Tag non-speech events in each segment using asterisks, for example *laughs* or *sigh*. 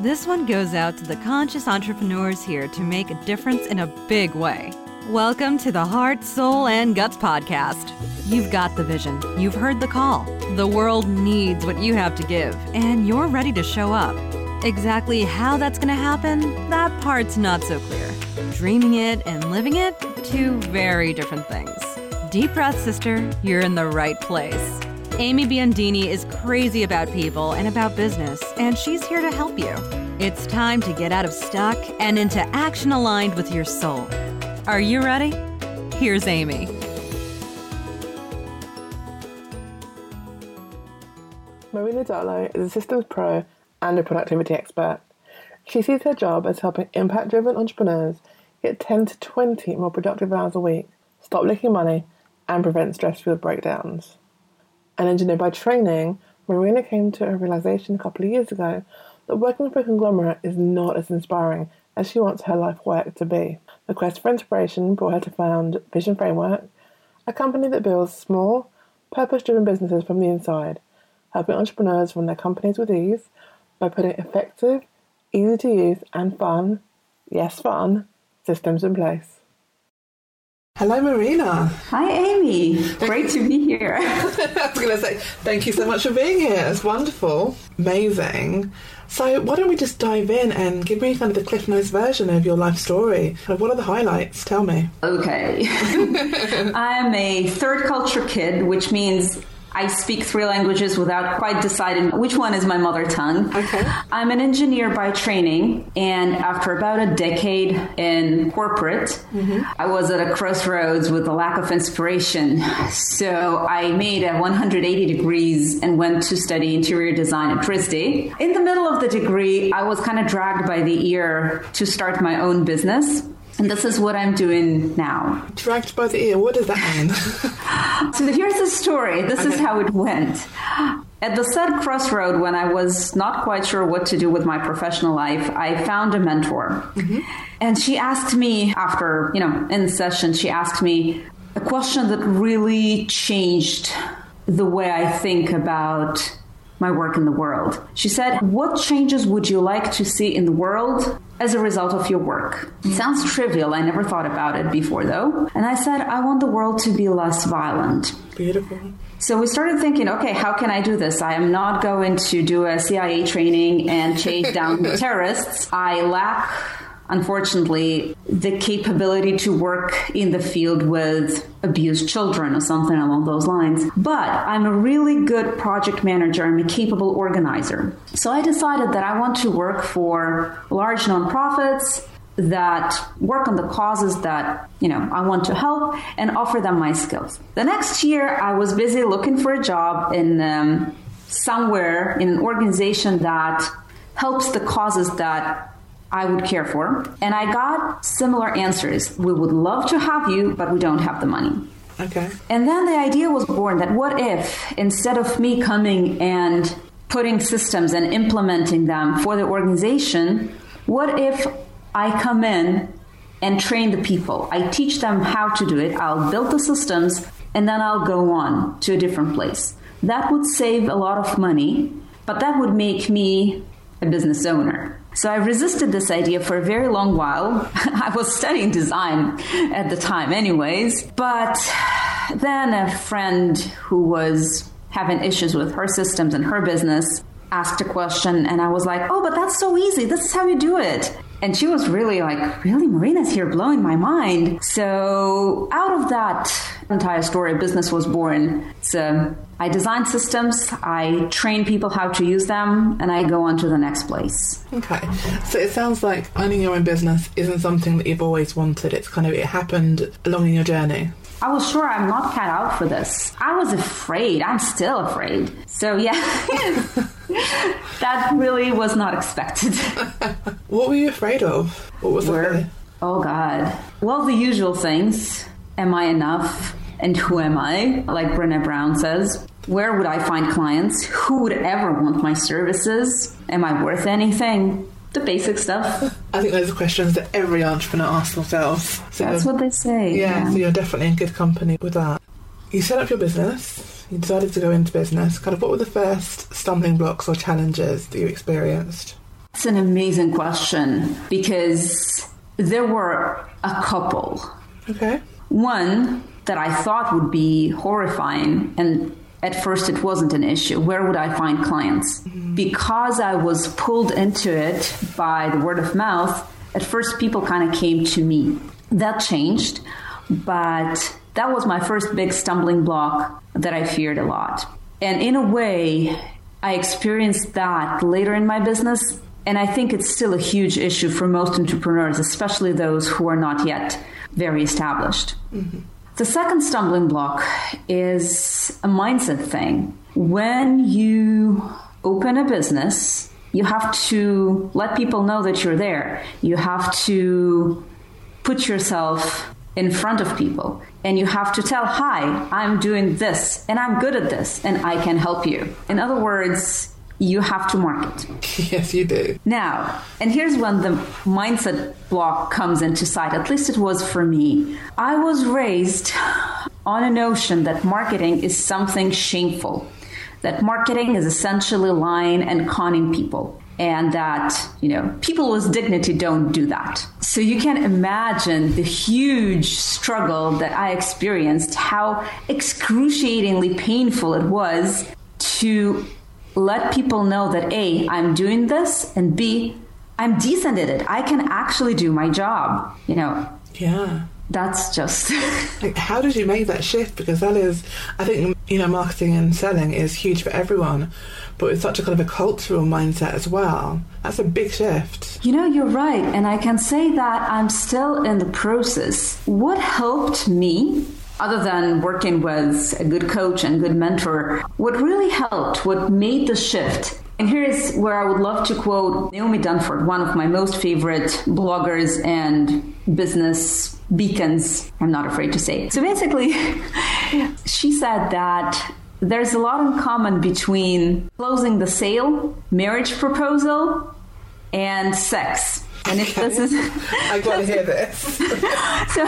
This one goes out to the conscious entrepreneurs here to make a difference in a big way. Welcome to the Heart, Soul, and Guts podcast. You've got the vision, you've heard the call. The world needs what you have to give, and you're ready to show up. Exactly how that's going to happen, that part's not so clear. Dreaming it and living it, two very different things. Deep breath, sister, you're in the right place. Amy Biondini is crazy about people and about business, and she's here to help you. It's time to get out of stuck and into action aligned with your soul. Are you ready? Here's Amy. Marina Darlow is a systems pro and a productivity expert. She sees her job as helping impact driven entrepreneurs get 10 to 20 more productive hours a week, stop leaking money, and prevent stress filled breakdowns. An engineer by training, Marina came to a realization a couple of years ago that working for a conglomerate is not as inspiring as she wants her life work to be. The quest for inspiration brought her to found Vision Framework, a company that builds small, purpose driven businesses from the inside, helping entrepreneurs run their companies with ease by putting effective, easy to use, and fun yes, fun systems in place. Hello, Marina. Hi, Amy. Great to be here. *laughs* I was going to say, thank you so much for being here. It's wonderful, amazing. So, why don't we just dive in and give me kind of the Cliff Notes version of your life story? What are the highlights? Tell me. Okay. *laughs* I'm a third culture kid, which means I speak three languages without quite deciding which one is my mother tongue. Okay. I'm an engineer by training, and after about a decade in corporate, mm-hmm. I was at a crossroads with a lack of inspiration. So I made a 180 degrees and went to study interior design at RISD. In the middle of the degree, I was kind of dragged by the ear to start my own business. And this is what I'm doing now. Dragged by the ear, what does that mean? *laughs* so here's the story. This okay. is how it went. At the said crossroad, when I was not quite sure what to do with my professional life, I found a mentor. Mm-hmm. And she asked me, after, you know, in session, she asked me a question that really changed the way I think about my work in the world. She said, What changes would you like to see in the world as a result of your work? It sounds trivial. I never thought about it before, though. And I said, I want the world to be less violent. Beautiful. So we started thinking, okay, how can I do this? I am not going to do a CIA training and chase down the *laughs* terrorists. I lack unfortunately, the capability to work in the field with abused children or something along those lines. But I'm a really good project manager. I'm a capable organizer. So I decided that I want to work for large nonprofits that work on the causes that you know I want to help and offer them my skills. The next year, I was busy looking for a job in um, somewhere in an organization that helps the causes that I would care for. And I got similar answers. We would love to have you, but we don't have the money. Okay. And then the idea was born that what if instead of me coming and putting systems and implementing them for the organization, what if I come in and train the people? I teach them how to do it. I'll build the systems and then I'll go on to a different place. That would save a lot of money, but that would make me a business owner. So I resisted this idea for a very long while. *laughs* I was studying design at the time, anyways. But then a friend who was having issues with her systems and her business asked a question, and I was like, oh, but that's so easy. This is how you do it. And she was really like, really? Marina's here blowing my mind. So out of that entire story, a business was born. So I design systems, I train people how to use them, and I go on to the next place. Okay. So it sounds like owning your own business isn't something that you've always wanted. It's kind of, it happened along in your journey. I was sure I'm not cut out for this. I was afraid. I'm still afraid. So, yeah, *laughs* that really was not expected. *laughs* what were you afraid of? What was it? Oh, God. Well, the usual things. Am I enough? And who am I? Like Brene Brown says. Where would I find clients? Who would ever want my services? Am I worth anything? the basic stuff. I think those are questions that every entrepreneur asks themselves. So That's what they say. Yeah, yeah, so you're definitely in good company with that. You set up your business, you decided to go into business. Kind of what were the first stumbling blocks or challenges that you experienced? It's an amazing question because there were a couple. Okay. One that I thought would be horrifying and at first it wasn't an issue. Where would I find clients? Mm-hmm. Because I was pulled into it by the word of mouth, at first people kind of came to me. That changed, but that was my first big stumbling block that I feared a lot. And in a way, I experienced that later in my business. And I think it's still a huge issue for most entrepreneurs, especially those who are not yet very established. Mm-hmm. The second stumbling block is a mindset thing. When you open a business, you have to let people know that you're there. You have to put yourself in front of people and you have to tell, Hi, I'm doing this and I'm good at this and I can help you. In other words, you have to market. *laughs* Yes, you do. Now, and here's when the mindset block comes into sight. At least it was for me. I was raised on a notion that marketing is something shameful, that marketing is essentially lying and conning people. And that, you know, people with dignity don't do that. So you can imagine the huge struggle that I experienced, how excruciatingly painful it was to let people know that A, I'm doing this, and B, I'm decent at it. I can actually do my job, you know. Yeah. That's just. *laughs* like, how did you make that shift? Because that is, I think, you know, marketing and selling is huge for everyone, but it's such a kind of a cultural mindset as well. That's a big shift. You know, you're right. And I can say that I'm still in the process. What helped me other than working with a good coach and good mentor, what really helped, what made the shift and here's where I would love to quote Naomi Dunford, one of my most favorite bloggers and business beacons. I'm not afraid to say. So basically, *laughs* she said that there's a lot in common between closing the sale, marriage proposal, and sex. And if this is. I got to *laughs* hear this. *laughs* so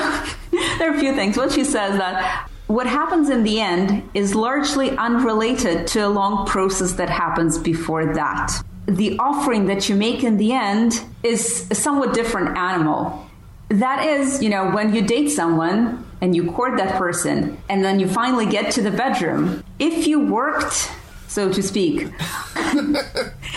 there are a few things. What she says that what happens in the end is largely unrelated to a long process that happens before that. The offering that you make in the end is a somewhat different animal. That is, you know, when you date someone and you court that person and then you finally get to the bedroom, if you worked so to speak. *laughs*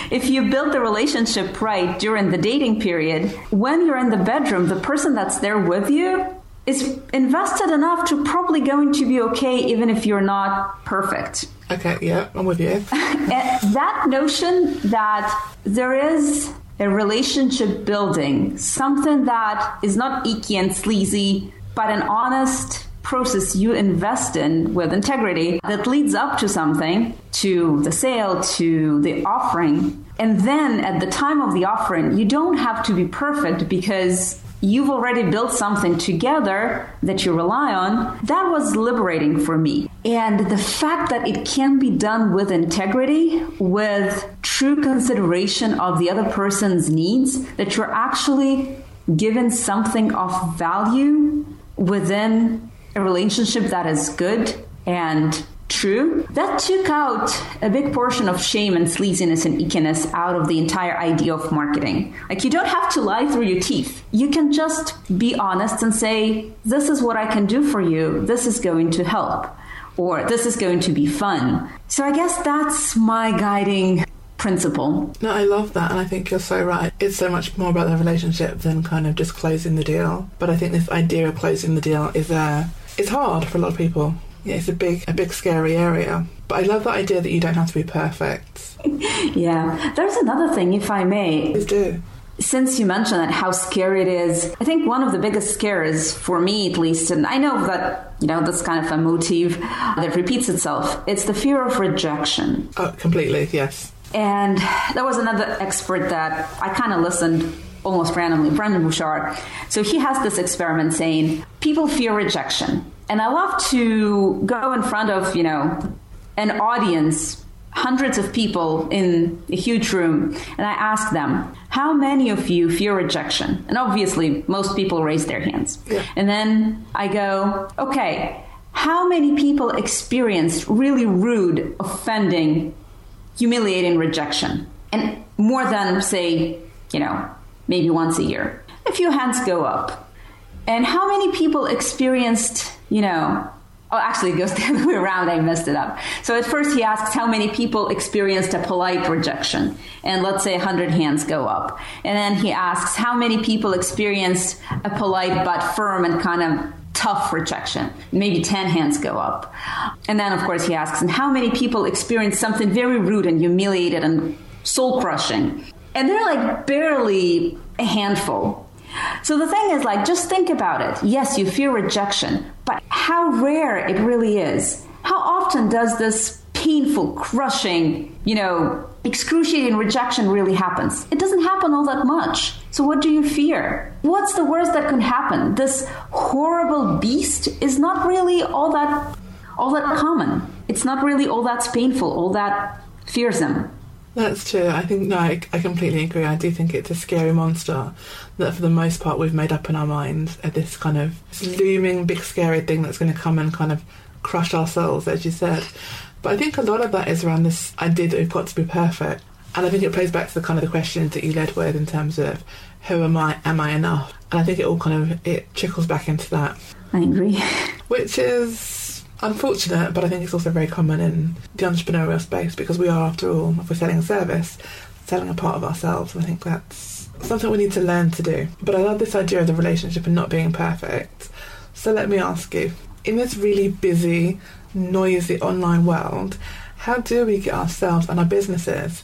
if you build the relationship right during the dating period, when you're in the bedroom, the person that's there with you is invested enough to probably going to be okay even if you're not perfect. Okay, yeah, I'm with you. *laughs* that notion that there is a relationship building, something that is not icky and sleazy, but an honest process you invest in with integrity that leads up to something, to the sale, to the offering. And then at the time of the offering, you don't have to be perfect because you've already built something together that you rely on, that was liberating for me. And the fact that it can be done with integrity, with true consideration of the other person's needs, that you're actually given something of value within a relationship that is good and true, that took out a big portion of shame and sleaziness and ickiness out of the entire idea of marketing. Like, you don't have to lie through your teeth. You can just be honest and say, This is what I can do for you. This is going to help. Or this is going to be fun. So, I guess that's my guiding principle. No, I love that, and I think you're so right. It's so much more about the relationship than kind of just closing the deal. But I think this idea of closing the deal is there it's hard for a lot of people. Yeah, it's a big, a big, scary area. But I love the idea that you don't have to be perfect. *laughs* yeah, there's another thing, if I may. Please do. Since you mentioned that how scary it is, I think one of the biggest scares for me, at least, and I know that you know that's kind of a motif that repeats itself. It's the fear of rejection. Oh, completely, yes. And there was another expert that I kind of listened almost randomly, Brendon Burchard. So he has this experiment saying people fear rejection. And I love to go in front of, you know, an audience, hundreds of people in a huge room, and I ask them, how many of you fear rejection? And obviously, most people raise their hands. Yeah. And then I go, okay, how many people experienced really rude, offending, humiliating rejection? And more than, say, you know, maybe once a year. A few hands go up. And how many people experienced, you know, Oh, actually, it goes *laughs* the other way around. I messed it up. So at first, he asks how many people experienced a polite rejection, and let's say 100 hands go up. And then he asks how many people experienced a polite but firm and kind of tough rejection. Maybe 10 hands go up. And then, of course, he asks, and how many people experienced something very rude and humiliated and soul crushing? And they're like barely a handful. So the thing is, like, just think about it. Yes, you fear rejection, but how rare it really is. How often does this painful, crushing, you know, excruciating rejection really happens? It doesn't happen all that much. So what do you fear? What's the worst that can happen? This horrible beast is not really all that all that common. It's not really all that painful, all that fearsome. That's true. I think no, I, I, completely agree. I do think it's a scary monster that, for the most part, we've made up in our minds. At this kind of mm. looming, big, scary thing that's going to come and kind of crush our souls, as you said. But I think a lot of that is around this idea that we've got to be perfect, and I think it plays back to the kind of the questions that you led with in terms of who am I? Am I enough? And I think it all kind of it trickles back into that. I agree. *laughs* Which is unfortunate, but I think it's also very common in the entrepreneurial space because we are, after all, if we're selling a service, selling a part of ourselves. And I think that's something we need to learn to do. But I love this idea of the relationship and not being perfect. So let me ask you in this really busy, noisy online world, how do we get ourselves and our businesses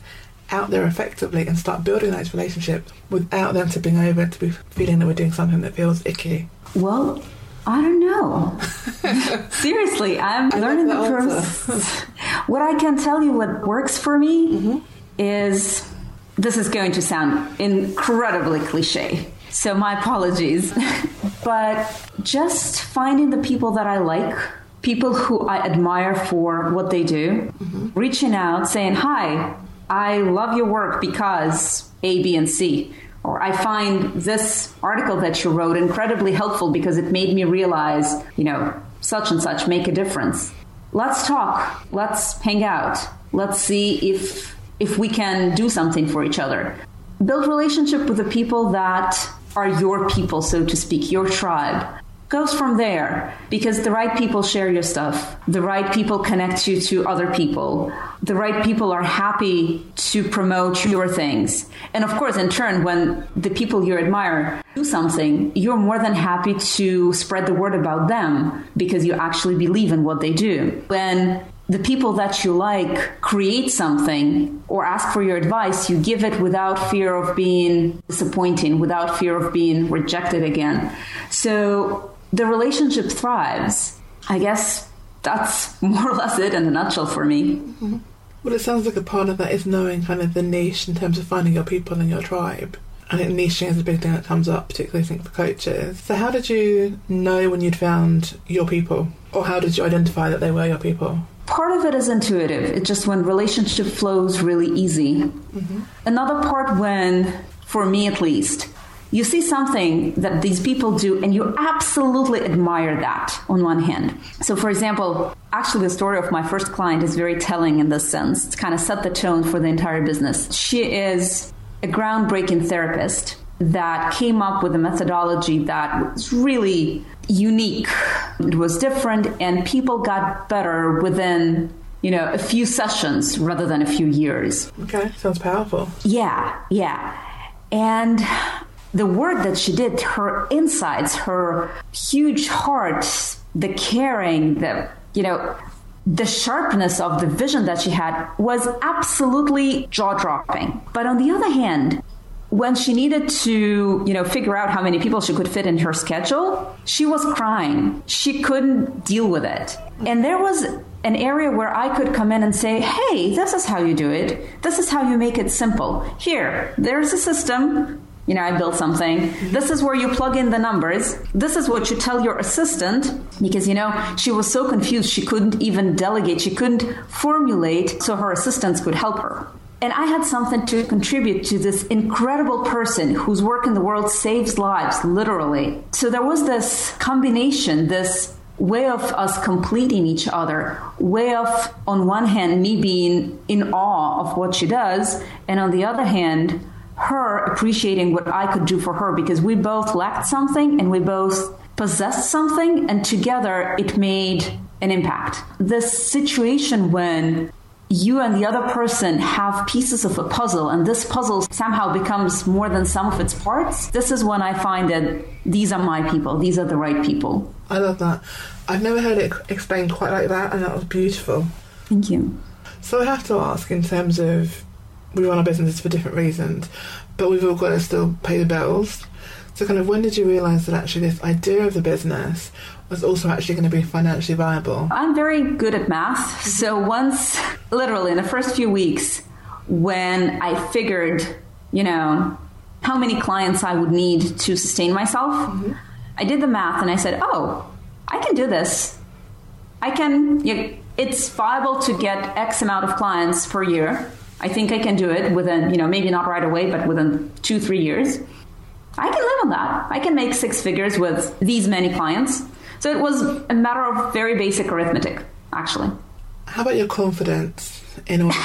out there effectively and start building those relationships without them tipping over to be feeling that we're doing something that feels icky? Well, I don't know. *laughs* Seriously, I'm I learning the process. what I can tell you, what works for me, mm-hmm. is this is going to sound incredibly cliche. So my apologies. *laughs* but just finding the people that I like, people who I admire for what they do, mm-hmm. reaching out, saying, Hi, I love your work because A, B, and C or I find this article that you wrote incredibly helpful because it made me realize, you know, such and such make a difference. Let's talk. Let's hang out. Let's see if if we can do something for each other. Build relationship with the people that are your people, so to speak, your tribe goes from there because the right people share your stuff. The right people connect you to other people. The right people are happy to promote your things. And of course, in turn, when the people you admire do something, you're more than happy to spread the word about them because you actually believe in what they do. When the people that you like create something or ask for your advice, you give it without fear of being disappointing, without fear of being rejected again. So the relationship thrives. I guess that's *laughs* more or less it in a nutshell for me. Mm-hmm. Well, it sounds like a part of that is knowing kind of the niche in terms of finding your people and your tribe. I think niching is a big thing that comes up, particularly I think for coaches. So, how did you know when you'd found your people, or how did you identify that they were your people? Part of it is intuitive. It's just when relationship flows really easy. Mm-hmm. Another part when, for me at least, you see something that these people do and you absolutely admire that on one hand. So, for example, actually, the story of my first client is very telling in this sense. It's kind of set the tone for the entire business. She is a groundbreaking therapist that came up with a methodology that was really unique. It was different, and people got better within you know, a few sessions rather than a few years. Okay, sounds powerful. Yeah, yeah. And the work that she did, her insights, her huge heart, the caring, the, you know, the sharpness of the vision that she had was absolutely jaw dropping. But on the other hand, when she needed to, you know, figure out how many people she could fit in her schedule, she was crying. She couldn't deal with it. And there was an area where I could come in and say, "Hey, this is how you do it. This is how you make it simple. Here, there's a system you know, I built something. This is where you plug in the numbers. This is what you tell your assistant because, you know, she was so confused she couldn't even delegate. She couldn't formulate so her assistants could help her. And I had something to contribute to this incredible person whose work in the world saves lives, literally. So there was this combination, this way of us completing each other, way of, on one hand, me being in awe of what she does, and on the other hand, her appreciating what I could do for her because we both lacked something and we both possessed something, and together it made an impact. The situation when you and the other person have pieces of a puzzle and this puzzle somehow becomes more than some of its parts this is when i find that these are my people these are the right people I love that. I've never heard it explained quite like that, and that was beautiful. thank you So I have to ask, in terms of we run our businesses for different reasons, but we've all got to still pay the bills. So, kind of, when did you realise that actually this idea of the business was also actually going to be financially viable? i'm very good at math so once literally in the first few weeks when i figured you know how many clients i would need to sustain myself mm-hmm. i did the math and i said oh i can do this I can. You, it's viable to get X amount of clients per year. I think I can do it within, you know, maybe not right away, but within two, three years. I can live on that. I can make six figures with these many clients. So it was a matter of very basic arithmetic, actually. How about your confidence in all *laughs*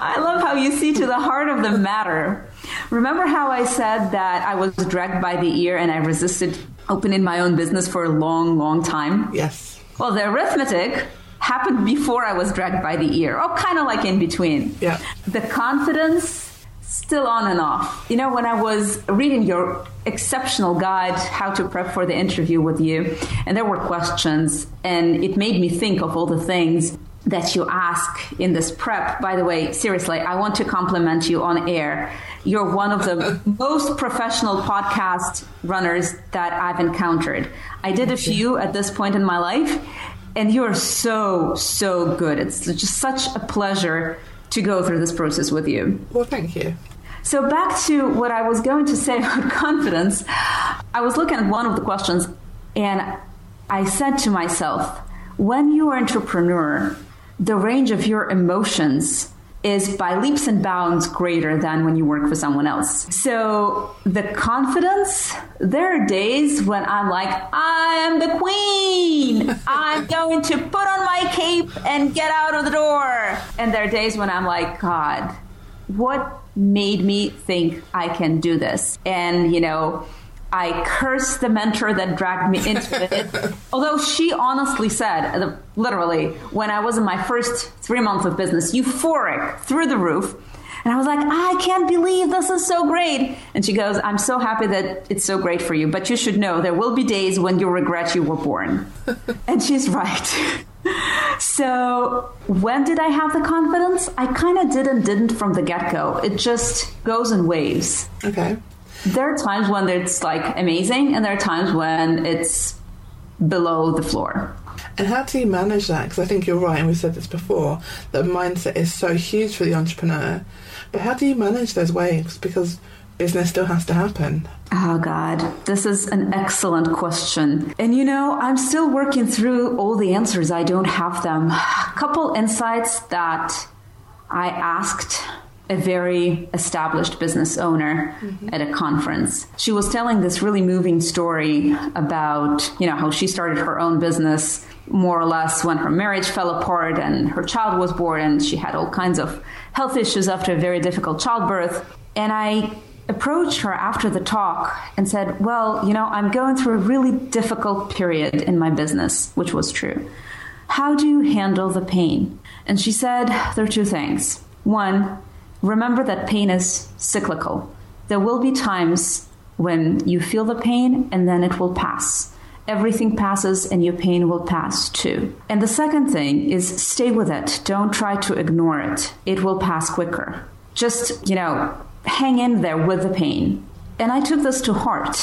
I love how you see to the heart of the matter. Remember how I said that I was dragged by the ear and I resisted opening my own business for a long, long time? Yes. Well, the arithmetic happened before I was dragged by the ear, or kind of like in between. Yeah. The confidence still on and off. You know, when I was reading your exceptional guide, How to Prep for the Interview with You, and there were questions, and it made me think of all the things that you ask in this prep. By the way, seriously, I want to compliment you on air. You're one of the *laughs* most professional podcast runners that I've encountered. I did a few at this point in my life, and you're so, so good. It's just such a pleasure to go through this process with you. Well, thank you. So, back to what I was going to say *laughs* about confidence, I was looking at one of the questions and I said to myself, when you are entrepreneur, the range of your emotions is by leaps and bounds greater than when you work for someone else. So the confidence, there are days when I'm like, I am the queen. I'm *laughs* going to put on my cape and get out of the door. And there are days when I'm like, God, what made me think I can do this? And, you know, I cursed the mentor that dragged me into it. *laughs* Although she honestly said, uh, literally, when I was in my first three months of business, euphoric through the roof. And I was like, I can't believe this is so great. And she goes, I'm so happy that it's so great for you, but you should know there will be days when you'll regret you were born. *laughs* and she's right. *laughs* so, when did I have the confidence? I kind of did and didn't from the get go. It just goes in waves. Okay. There are times when it's like amazing, and there are times when it's below the floor. And how do you manage that? Because I think you're right, and we've said this before, that mindset is so huge for the entrepreneur. But how do you manage those waves? Because business still has to happen. Oh, God, this is an excellent question. And you know, I'm still working through all the answers. I don't have them. A couple insights that I asked a very established business owner mm-hmm. at a conference. She was telling this really moving story about, you know, how she started her own business more or less when her marriage fell apart and her child was born and she had all kinds of health issues after a very difficult childbirth. And I approached her after the talk and said, Well, you know, I'm going through a really difficult period in my business, which was true. How do you handle the pain? And she said, There are two things. One, remember that pain is cyclical. There will be times when you feel the pain and then it will pass. Everything passes and your pain will pass too. And the second thing is stay with it. Don't try to ignore it. It will pass quicker. Just, you know, hang in there with the pain. And I took this to heart.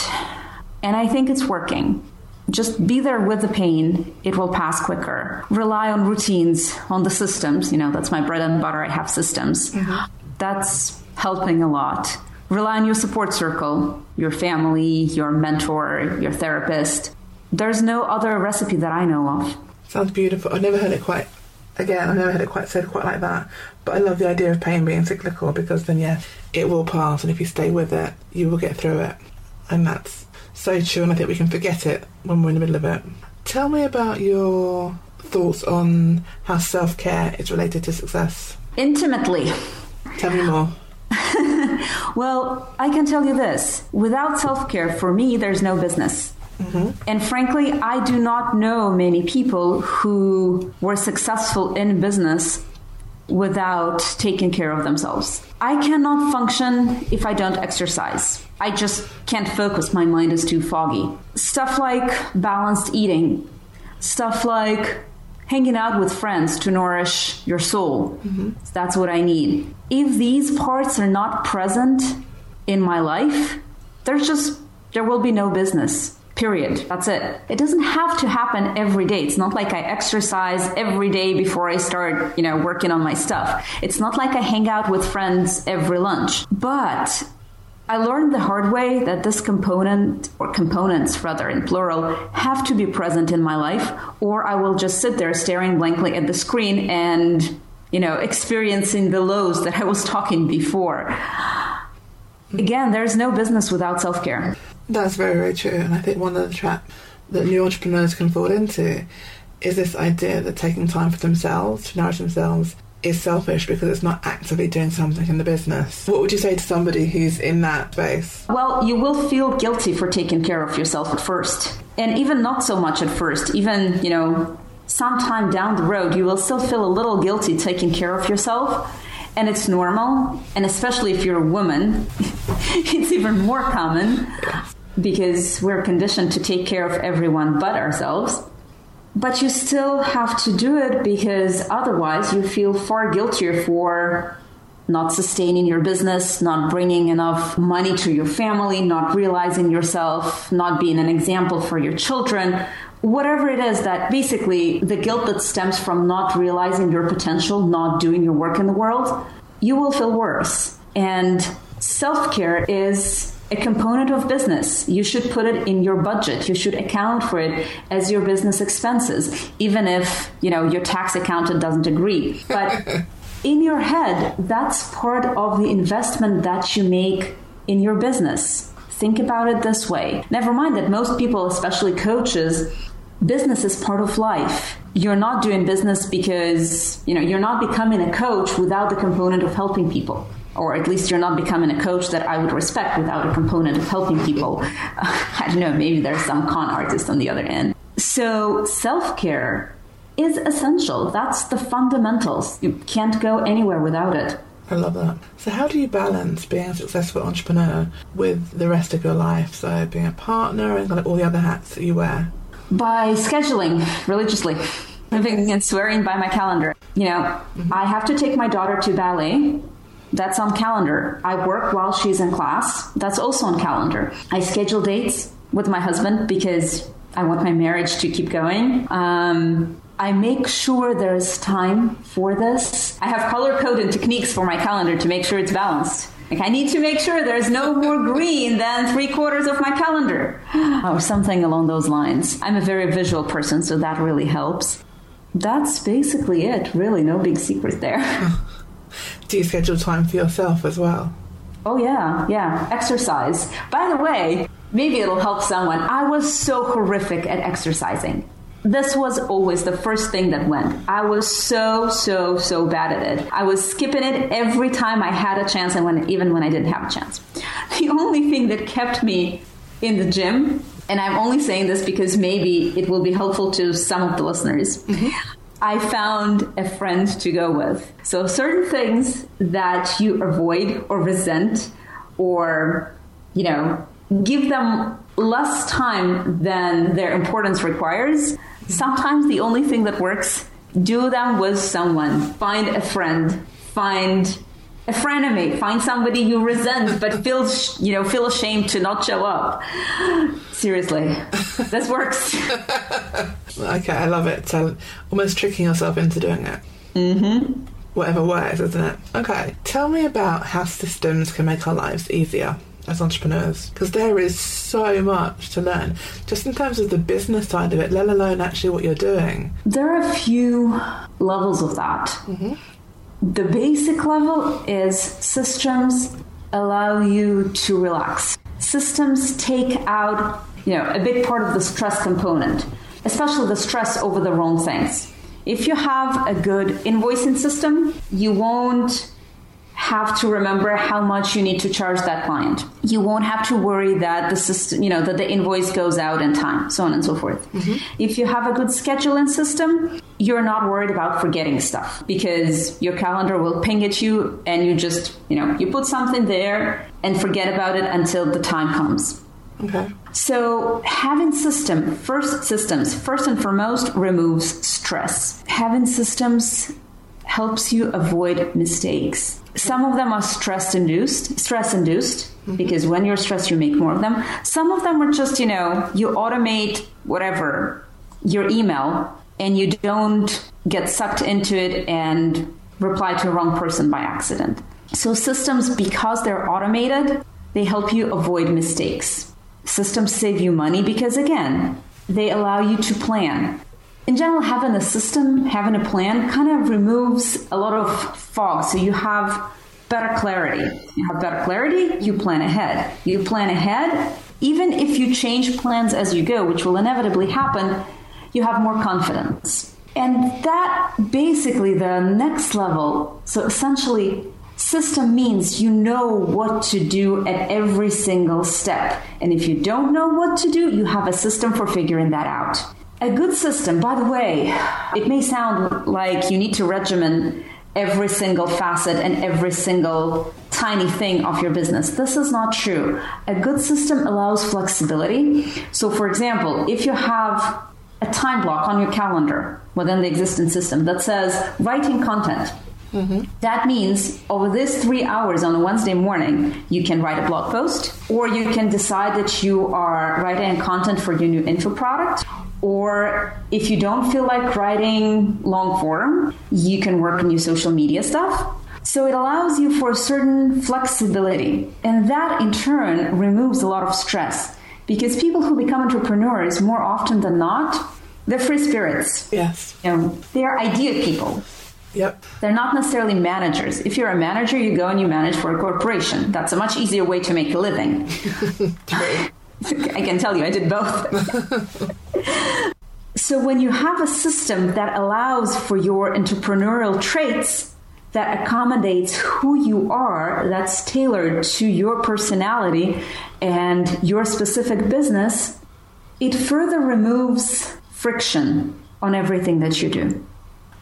And I think it's working. Just be there with the pain. It will pass quicker. Rely on routines, on the systems. You know, that's my bread and butter. I have systems. Mm-hmm. That's helping a lot. Rely on your support circle, your family, your mentor, your therapist. There's no other recipe that I know of. Sounds beautiful. I've never heard it quite again, I've never heard it quite said quite like that. But I love the idea of pain being cyclical because then, yeah, it will pass, and if you stay with it, you will get through it, and that's So true, and I think we can forget it when we're in the middle of it. Tell me about your thoughts on how self care is related to success. Intimately. Tell me more. *laughs* well, I can tell you this without self care, for me, there's no business. Mm-hmm. And frankly, I do not know many people who were successful in business without taking care of themselves. I cannot function if I don't exercise. I just can't focus. My mind is too foggy. Stuff like balanced eating, stuff like hanging out with friends to nourish your soul. Mm-hmm. That's what I need. If these parts are not present in my life, there's just there will be no business. Period. That's it. It doesn't have to happen every day. It's not like I exercise every day before I start, you know, working on my stuff. It's not like I hang out with friends every lunch. But I learned the hard way that this component, or components rather in plural, have to be present in my life, or I will just sit there staring blankly at the screen and, you know, experiencing the lows that I was talking before. Again, there's no business without self care. That's very, very true. And I think one of the traps that new entrepreneurs can fall into is this idea that taking time for themselves, to nourish themselves, is selfish because it's not actively doing something in the business. What would you say to somebody who's in that space? Well, you will feel guilty for taking care of yourself at first. And even not so much at first, even, you know, sometime down the road, you will still feel a little guilty taking care of yourself. And it's normal. And especially if you're a woman, *laughs* it's even more common because we're conditioned to take care of everyone but ourselves but you still have to do it because otherwise you feel far guiltier for not sustaining your business, not bringing enough money to your family, not realizing yourself, not being an example for your children, whatever it is that basically the guilt that stems from not realizing your potential, not doing your work in the world, you will feel worse. And self-care is a component of business. You should put it in your budget. You should account for it as your business expenses, even if, you know, your tax accountant doesn't agree. But *laughs* in your head, that's part of the investment that you make in your business. Think about it this way. Never mind that most people, especially coaches, business is part of life. You're not doing business because, you know, you're not becoming a coach without the component of helping people or at least you're not becoming a coach that I would respect without a component of helping people. Uh, *laughs* I don't know, maybe there's some con artist on the other end. So, self care is essential. That's the fundamentals. You can't go anywhere without it. I love that. So, how do you balance being a successful entrepreneur with the rest of your life? So, being a partner and all the other hats that you wear? By scheduling religiously, living and swearing by my calendar. You know, mm-hmm. I have to take my daughter to ballet that's on calendar. I work while she's in class. That's also on calendar. I schedule dates with my husband because I want my marriage to keep going. Um, I make sure there's time for this. I have color coded techniques for my calendar to make sure it's balanced. Like I need to make sure there's no more green than three quarters of my calendar, *gasps* or something along those lines. I'm a very visual person, so that really helps. That's basically it. Really, no big secret there. *laughs* do you schedule time for yourself as well? Oh, yeah, yeah. Exercise. By the way, maybe it'll help someone. I was so horrific at exercising. This was always the first thing that went. I was so, so, so bad at it. I was skipping it every time I had a chance and when, even when I didn't have a chance. *laughs* The only thing that kept me in the gym, and I'm only saying this because maybe it will be helpful to some of the listeners. Mm-hmm. I found a friend to go with. So certain things that you avoid or resent or, you know, give them less time than their importance requires. Sometimes the only thing that works, do them with someone. Find a friend. Find a frenemy. Find somebody you resent but feel, you know, feel ashamed to not show up. Seriously, this works. *laughs* okay, I love it. So almost tricking yourself into doing it. Mm-hmm. Whatever works, isn't it? Okay, tell me about how systems can make our lives easier as entrepreneurs because there is so much to learn just in terms of the business side of it let alone actually what you're doing there are a few levels of that mm-hmm. The basic level is systems allow you to relax systems take out you know, a big part of the stress component, especially the stress over the wrong things. If you have a good invoicing system, you won't have to remember how much you need to charge that client. You won't have to worry that the system, you know, that the invoice goes out in time, so on and so forth. Mm-hmm. If you have a good scheduling system, you're not worried about forgetting stuff because your calendar will ping at you and you just, you know, you put something there and forget about it until the time comes. Okay. So having system first systems first and foremost removes stress. Having systems helps you avoid mistakes. Some of them are stress induced, stress induced mm-hmm. because when you're stressed you make more of them. Some of them are just, you know, you automate whatever your email and you don't get sucked into it and reply to a wrong person by accident. So systems because they're automated, they help you avoid mistakes. Systems save you money because again, they allow you to plan in general, having a system, having a plan kind of removes a lot of fog. So you have better clarity. You have better clarity, you plan ahead. You plan ahead, even if you change plans as you go, which will inevitably happen, you have more confidence. And that basically the next level. So essentially, system means you know what to do at every single step. And if you don't know what to do, you have a system for figuring that out. A good system, by the way, it may sound like you need to regimen every single facet and every single tiny thing of your business. This is not true. A good system allows flexibility. So for example, if you have a time block on your calendar within the existing system that says writing content Mm-hmm. That means over this three hours on a Wednesday morning, you can write a blog post, or you can decide that you are writing content for your new info product, or if you don't feel like writing long form, you can work on your social media stuff. So it allows you for a certain flexibility. And that in turn removes a lot of stress because people who become entrepreneurs more often than not, they're free spirits. Yes. You know, they're idea people. Yep. They're not necessarily managers. If you're a manager, you go and you manage for a corporation. That's a much easier way to make a living. *laughs* *laughs* I can tell you, I did both. *laughs* so, when you have a system that allows for your entrepreneurial traits, that accommodates who you are, that's tailored to your personality and your specific business, it further removes friction on everything that you do.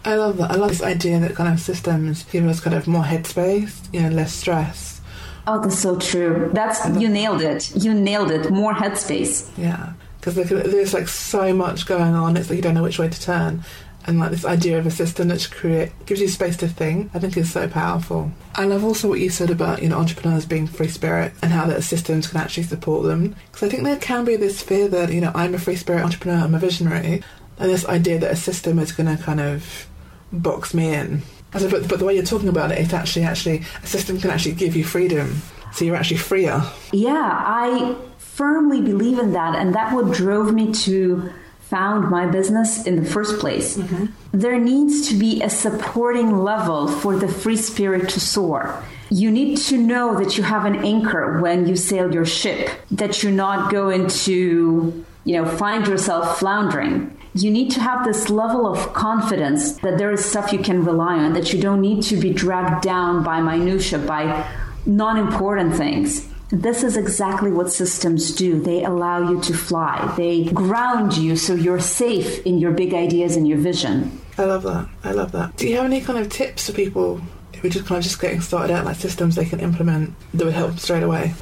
I love that. I love this idea that kind of systems give us kind of more headspace, you know, less stress. Oh, that's so true. That's you nailed it. You nailed it. More headspace. Yeah, because there's like so much going on. It's like you don't know which way to turn, and like this idea of a system that create gives you space to think. I think is so powerful. I love also what you said about you know entrepreneurs being free spirit and how that systems can actually support them. Because I think there can be this fear that you know I'm a free spirit entrepreneur, I'm a visionary, and this idea that a system is going to kind of box me in. Said, but, but the way you're talking about it, it actually actually a system can actually give you freedom, so you're actually freer. Yeah, I firmly believe in that, and that what drove me to found my business in the first place. Mm-hmm. There needs to be a supporting level for the free spirit to soar. You need to know that you have an anchor when you sail your ship, that you're not going to, you know, find yourself floundering you need to have this level of confidence that there is stuff you can rely on, that you don't need to be dragged down by minutia, by non important things. This is exactly what systems do. They allow you to fly. They ground you so you're safe in your big ideas and your vision. I love that. I love that. Do you have any kind of tips for people who are just kind of just getting started out, like systems they can implement that would help straight away?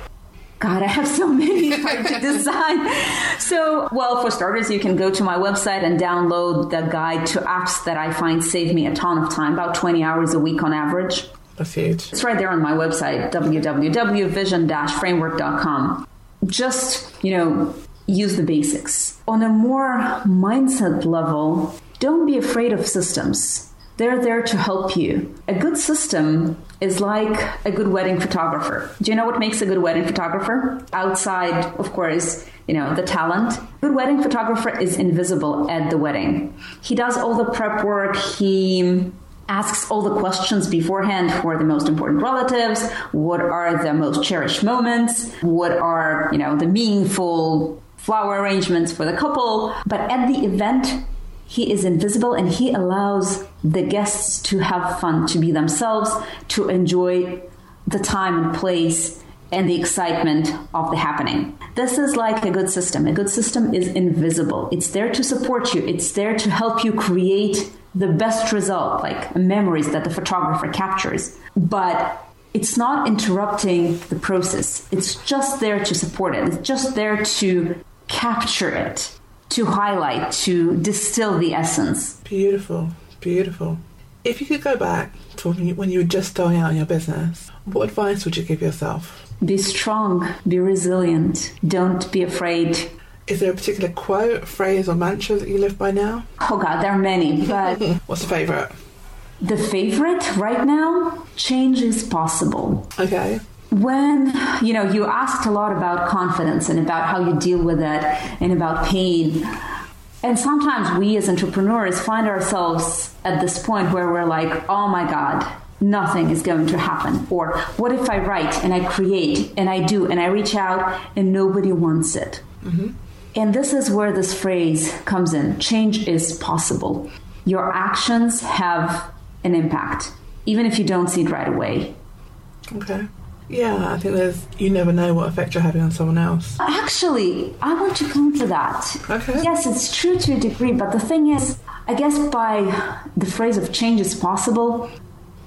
God, I have so many *laughs* to design. So, well, for starters, you can go to my website and download the guide to apps that I find save me a ton of time, about 20 hours a week on average. Huge. It's right there on my website, www.vision-framework.com. Just, you know, use the basics. On a more mindset level, don't be afraid of systems they're there to help you. A good system is like a good wedding photographer. Do you know what makes a good wedding photographer? Outside, of course, you know, the talent. Good wedding photographer is invisible at the wedding. He does all the prep work, he asks all the questions beforehand who are the most important relatives what are the most cherished moments what are you know the meaningful flower arrangements for the couple. But at the event, he is invisible and he allows the guests to have fun, to be themselves, to enjoy the time and place and the excitement of the happening. This is like a good system. A good system is invisible. It's there to support you. It's there to help you create the best result, like memories that the photographer captures. But it's not interrupting the process. It's just there to support it. It's just there to capture it, to highlight, to distill the essence. Beautiful, beautiful. If you could go back to when you were just starting out in your business, what advice would you give yourself? Be strong, be resilient, don't be afraid. Is there a particular quote, phrase, or mantra that you live by now? Oh God, there are many, but *laughs* What's the favourite? the favorite right now change is possible. Okay. When you know you asked a lot about confidence and about how you deal with it and about pain. And sometimes we as entrepreneurs find ourselves at this point where we're like, "Oh my god, nothing is going to happen." Or what if I write and I create and I do and I reach out and nobody wants it? Mm-hmm. And this is where this phrase comes in. Change is possible. Your actions have an impact even if you don't see it right away. Okay. Yeah, I think there's. You never know what effect you're having on someone else. Actually, I want to come to that. Okay. Yes, it's true to a degree, but the thing is, I guess by the phrase of change is possible,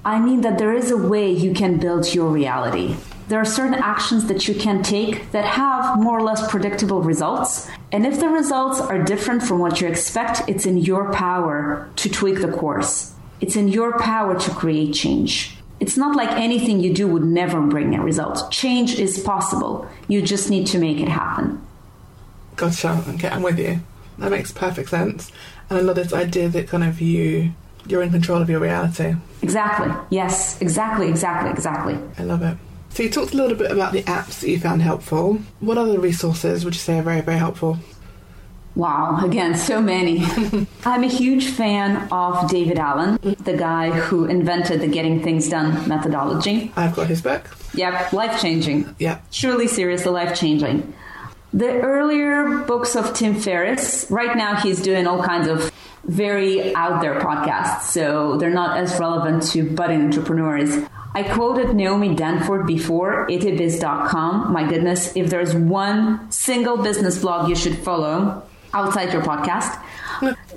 I mean that there is a way you can build your reality. There are certain actions that you can take that have more or less predictable results. And if the results are different from what you expect, it's in your power to tweak the course. It's in your power to create change. It's not like anything you do would never bring a result. Change is possible. You just need to make it happen. Gotcha. Okay, I'm with you. That makes perfect sense. And I love this idea that kind of you you're in control of your reality. Exactly. Yes, exactly, exactly, exactly. I love it. So you talked a little bit about the apps that you found helpful. What other resources would you say are very, very helpful? Wow, again, so many. *laughs* I'm a huge fan of David Allen, the guy who invented the getting things done methodology. I've got his book. Yep, life changing. Yeah. Truly seriously life changing. The earlier books of Tim Ferriss, right now he's doing all kinds of very out there podcasts, so they're not as relevant to budding entrepreneurs. I quoted Naomi Dunford before, ittybiz.com. My goodness, if there's one single business blog you should follow outside your podcast,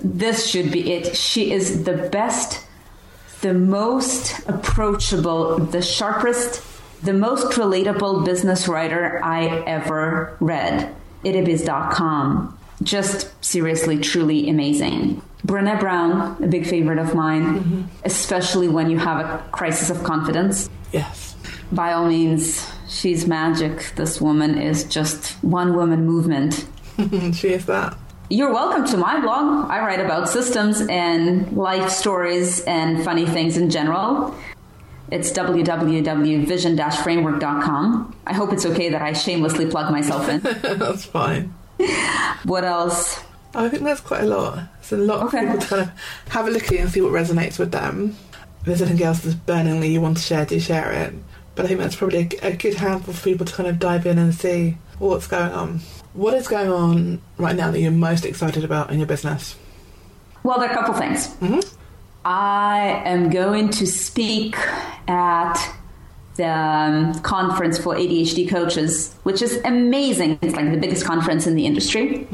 this should be it. She is the best, the most approachable, the sharpest, the most relatable business writer I ever read. ittybiz.com. Just seriously, truly amazing. Brene Brown, a big favorite of mine, mm-hmm. especially when you have a crisis of confidence. Yes. By all means, she's magic. This woman is just one woman movement. *laughs* she is that. You're welcome to my blog. I write about systems and life stories and funny things in general. It's www.vision-framework.com. I hope it's okay that I shamelessly plug myself in. *laughs* That's fine. what else? I think that's quite a lot. It's a lot Okay. for people to kind of have a look at it and see what resonates with them. If there's anything else that's burningly you want to share, do share it. But I think that's probably a, a good handful for people to kind of dive in and see what's going on. What is going on right now that you're most excited about in your business? Well, there are a couple things. Mhm. I am going to speak at the um, conference for ADHD coaches, which is amazing. It's like the biggest conference in the industry.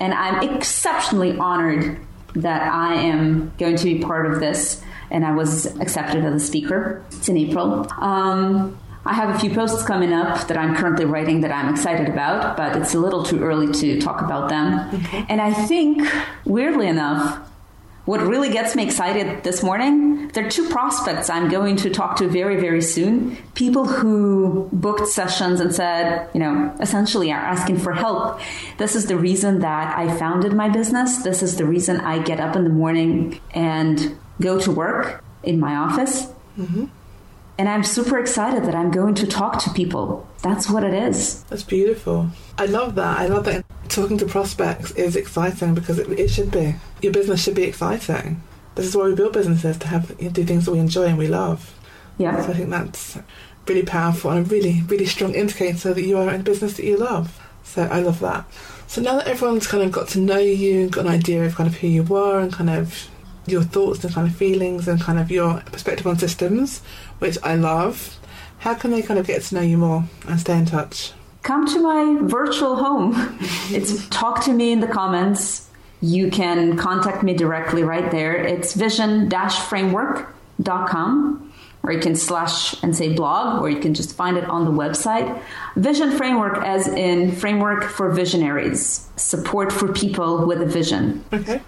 And I'm exceptionally honored that I am going to be part of this. And I was accepted as a speaker. It's in April. Um, I have a few posts coming up that I'm currently writing that I'm excited about, but it's a little too early to talk about them. And I think, weirdly enough, what really gets me excited this morning, there are two prospects I'm going to talk to very, very soon. People who booked sessions and said, you know, essentially are asking for help. This is the reason that I founded my business. This is the reason I get up in the morning and go to work in my office. Mm-hmm. And I'm super excited that I'm going to talk to people. That's what it is. That's beautiful. I love that. I love that talking to prospects is exciting because it, it should be. Your business should be exciting. This is why we build businesses to have do things that we enjoy and we love. Yeah. So I think that's really powerful and a really, really strong indicator that you are in a business that you love. So I love that. So now that everyone's kind of got to know you, got an idea of kind of who you are and kind of your thoughts and kind of feelings and kind of your perspective on systems, which I love, how can they kind of get to know you more and stay in touch? Come to my virtual home. *laughs* it's talk to me in the comments. You can contact me directly right there. It's vision-framework.com or you can slash and say blog, or you can just find it on the website. Vision Framework, as in framework for visionaries, support for people with a vision. Okay.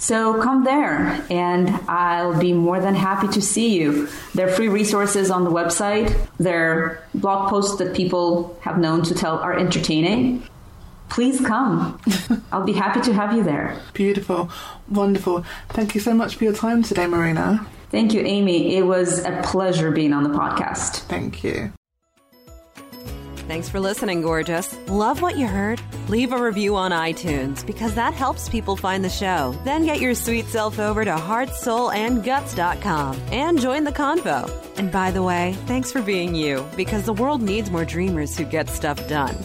So come there and I'll be more than happy to see you. There are free resources on the website. There are blog posts that people have known to tell are entertaining. Please come. *laughs* I'll be happy to have you there. Beautiful. Wonderful. Thank you so much for your time today, Marina. Thank you, Amy. It was a pleasure being on the podcast. Thank you. Thanks for listening, gorgeous. Love what you heard? Leave a review on iTunes because that helps people find the show. Then get your sweet self over to heartsoulandguts.com and join the convo. And by the way, thanks for being you because the world needs more dreamers who get stuff done.